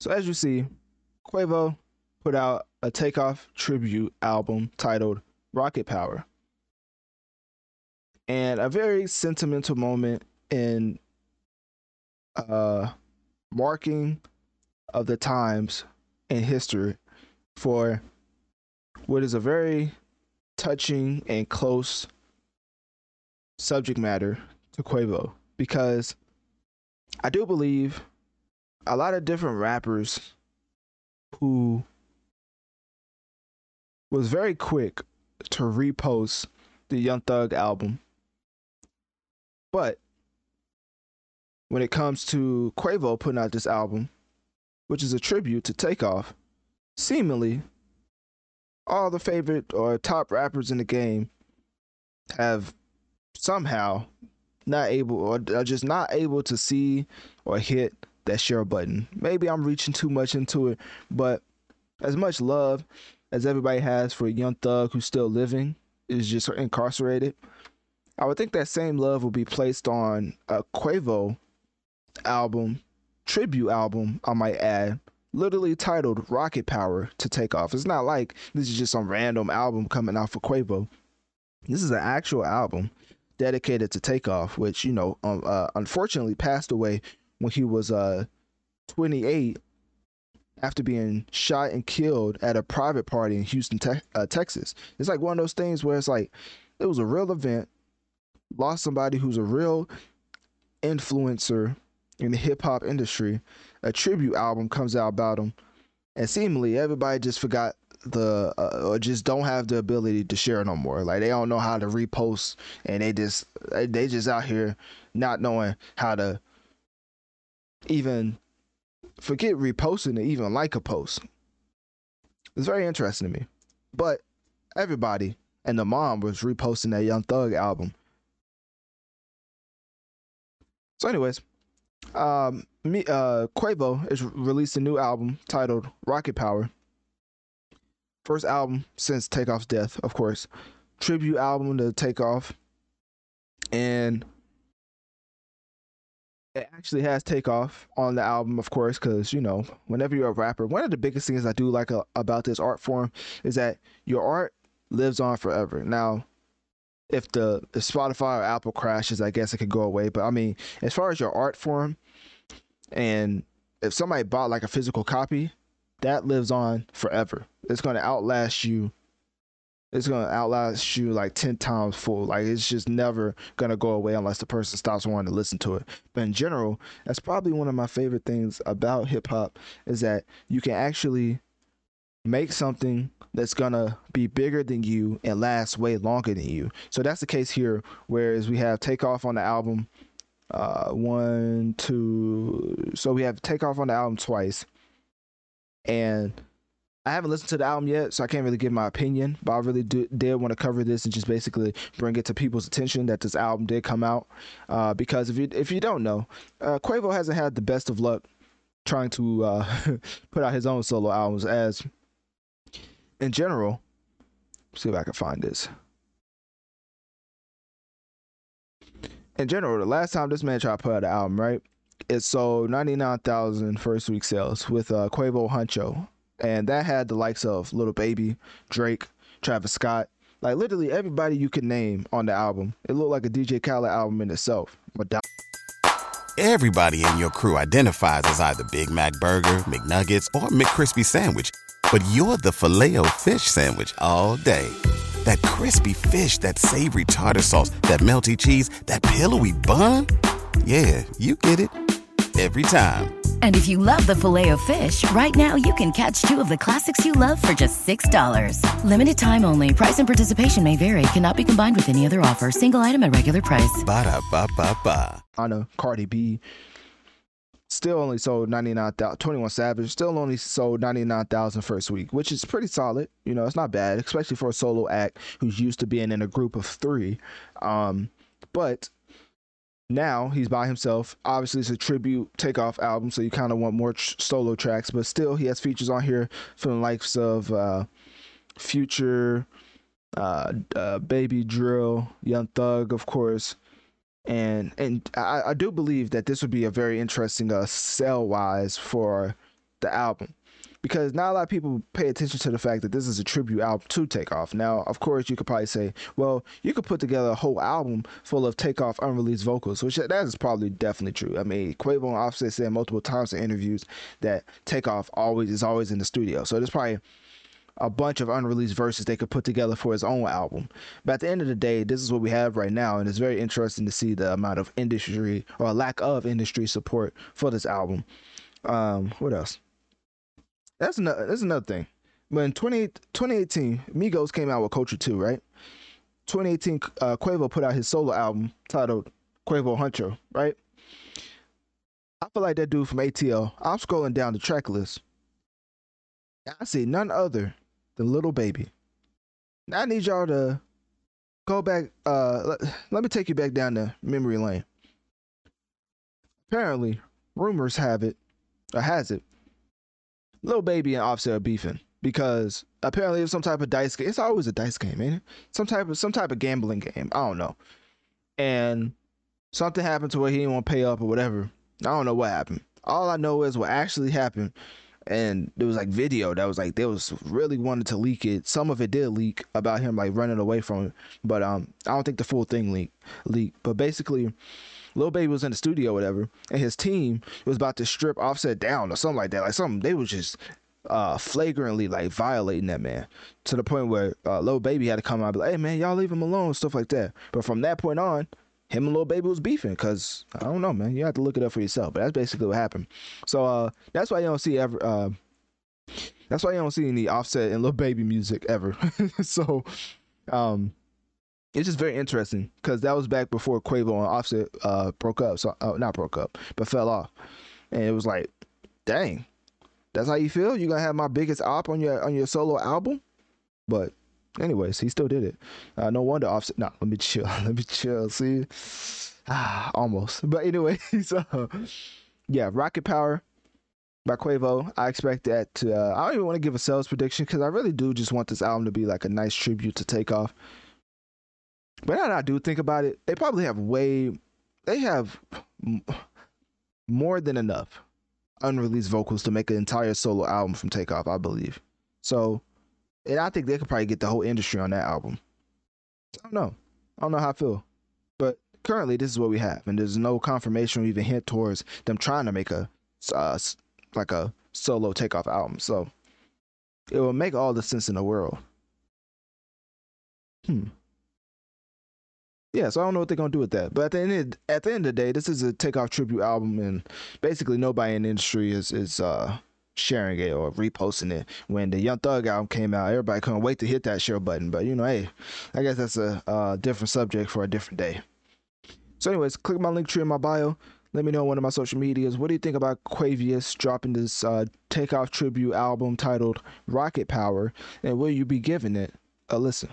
So as you see, Quavo put out a takeoff tribute album titled Rocket Power. And a very sentimental moment in uh marking of the times in history for what is a very touching and close subject matter to Quavo because I do believe a lot of different rappers who was very quick to repost the Young Thug album. But when it comes to Quavo putting out this album, which is a tribute to Takeoff, seemingly all the favorite or top rappers in the game have somehow not able or are just not able to see or hit that share button. Maybe I'm reaching too much into it, but as much love as everybody has for a young thug who's still living is just incarcerated, I would think that same love will be placed on a Quavo album, tribute album, I might add, literally titled Rocket Power to Take Off. It's not like this is just some random album coming out for Quavo. This is an actual album dedicated to Takeoff, which, you know, um, uh, unfortunately passed away when he was uh 28 after being shot and killed at a private party in Houston, te- uh, Texas. It's like one of those things where it's like it was a real event, lost somebody who's a real influencer in the hip hop industry. A tribute album comes out about him, and seemingly everybody just forgot the uh, or just don't have the ability to share no more. Like they don't know how to repost, and they just they just out here not knowing how to even forget reposting to even like a post. It's very interesting to me. But everybody and the mom was reposting that Young Thug album. So, anyways, um, me uh Quavo is released a new album titled Rocket Power. First album since Takeoff's death, of course. Tribute album to Takeoff. And it actually has takeoff on the album, of course, because you know, whenever you're a rapper, one of the biggest things I do like a, about this art form is that your art lives on forever. Now, if the if Spotify or Apple crashes, I guess it could go away. But I mean, as far as your art form, and if somebody bought like a physical copy, that lives on forever. It's going to outlast you it's gonna outlast you like ten times full. Like it's just never gonna go away unless the person stops wanting to listen to it. But in general, that's probably one of my favorite things about hip hop is that you can actually make something that's gonna be bigger than you and last way longer than you. So that's the case here. Whereas we have Takeoff on the album, uh, one, two. So we have Takeoff on the album twice, and I haven't listened to the album yet, so I can't really give my opinion. But I really do, did want to cover this and just basically bring it to people's attention that this album did come out. Uh, because if you if you don't know, uh, Quavo hasn't had the best of luck trying to uh, put out his own solo albums. As in general, Let's see if I can find this. In general, the last time this man tried to put out an album, right? It sold 99,000 first week sales with uh, Quavo Huncho and that had the likes of Lil Baby, Drake, Travis Scott, like literally everybody you could name on the album. It looked like a DJ Khaled album in itself. Madonna. Everybody in your crew identifies as either Big Mac Burger, McNuggets, or McCrispy Sandwich, but you're the filet fish Sandwich all day. That crispy fish, that savory tartar sauce, that melty cheese, that pillowy bun. Yeah, you get it every time. And if you love the filet of fish, right now you can catch two of the classics you love for just $6. Limited time only. Price and participation may vary. Cannot be combined with any other offer. Single item at regular price. Ba da ba ba ba. Anna, Cardi B. still only sold 99,000. 21 Savage still only sold 99,000 first week, which is pretty solid. You know, it's not bad, especially for a solo act who's used to being in a group of three. Um, but now he's by himself. Obviously, it's a tribute takeoff album, so you kind of want more tr- solo tracks, but still, he has features on here from the likes of uh, Future, uh, uh, Baby Drill, Young Thug, of course. And and I, I do believe that this would be a very interesting uh, sell wise for the album because not a lot of people pay attention to the fact that this is a tribute album to Takeoff. Now, of course, you could probably say, well, you could put together a whole album full of Takeoff unreleased vocals, which that is probably definitely true. I mean, Quavo and Offset said multiple times in interviews that Takeoff always is always in the studio, so there's probably a bunch of unreleased verses they could put together for his own album. But at the end of the day, this is what we have right now, and it's very interesting to see the amount of industry or lack of industry support for this album. Um, what else? That's another. That's another thing. When 20, 2018, Migos came out with Culture 2, right? 2018, uh, Quavo put out his solo album titled Quavo Huncho, right? I feel like that dude from ATL. I'm scrolling down the track list. I see none other than Lil Baby. Now I need y'all to go back. Uh, let, let me take you back down the memory lane. Apparently, rumors have it, or has it, Lil Baby and Offset are beefing because apparently it's some type of dice game. It's always a dice game, ain't it? Some type of some type of gambling game. I don't know. And something happened to where he didn't want to pay up or whatever. I don't know what happened. All I know is what actually happened. And there was like video that was like they was really wanted to leak it. Some of it did leak about him like running away from it, but um, I don't think the full thing leaked. Leaked, but basically, Lil Baby was in the studio, whatever, and his team was about to strip Offset down or something like that. Like something they was just uh flagrantly like violating that man to the point where uh Lil Baby had to come out and be like, hey man, y'all leave him alone, stuff like that. But from that point on, him and Lil Baby was beefing because I don't know, man. You have to look it up for yourself. But that's basically what happened. So uh that's why you don't see ever uh that's why you don't see any offset and Lil Baby music ever. so um it's just very interesting because that was back before Quavo and Offset uh, broke up. So uh, not broke up, but fell off. And it was like, dang, that's how you feel. You're gonna have my biggest op on your on your solo album. But anyways, he still did it. Uh, no wonder Offset. Nah, let me chill. let me chill. See, ah, almost. But anyways, yeah, Rocket Power by Quavo. I expect that to. Uh, I don't even want to give a sales prediction because I really do just want this album to be like a nice tribute to Takeoff. But now I do think about it, they probably have way, they have more than enough unreleased vocals to make an entire solo album from Takeoff, I believe. So, and I think they could probably get the whole industry on that album. I don't know. I don't know how I feel. But currently, this is what we have. And there's no confirmation or even hint towards them trying to make a, uh, like a solo Takeoff album. So, it will make all the sense in the world. Hmm yeah, so I don't know what they're gonna do with that. But at the end of, at the end of the day, this is a takeoff tribute album, and basically nobody in the industry is is uh, sharing it or reposting it. When the Young Thug album came out, everybody couldn't wait to hit that share button. But you know, hey, I guess that's a different subject for a different day. So, anyways, click my Linktree in my bio. Let me know on one of my social medias. What do you think about Quavious dropping this uh, takeoff tribute album titled Rocket Power, and will you be giving it a listen?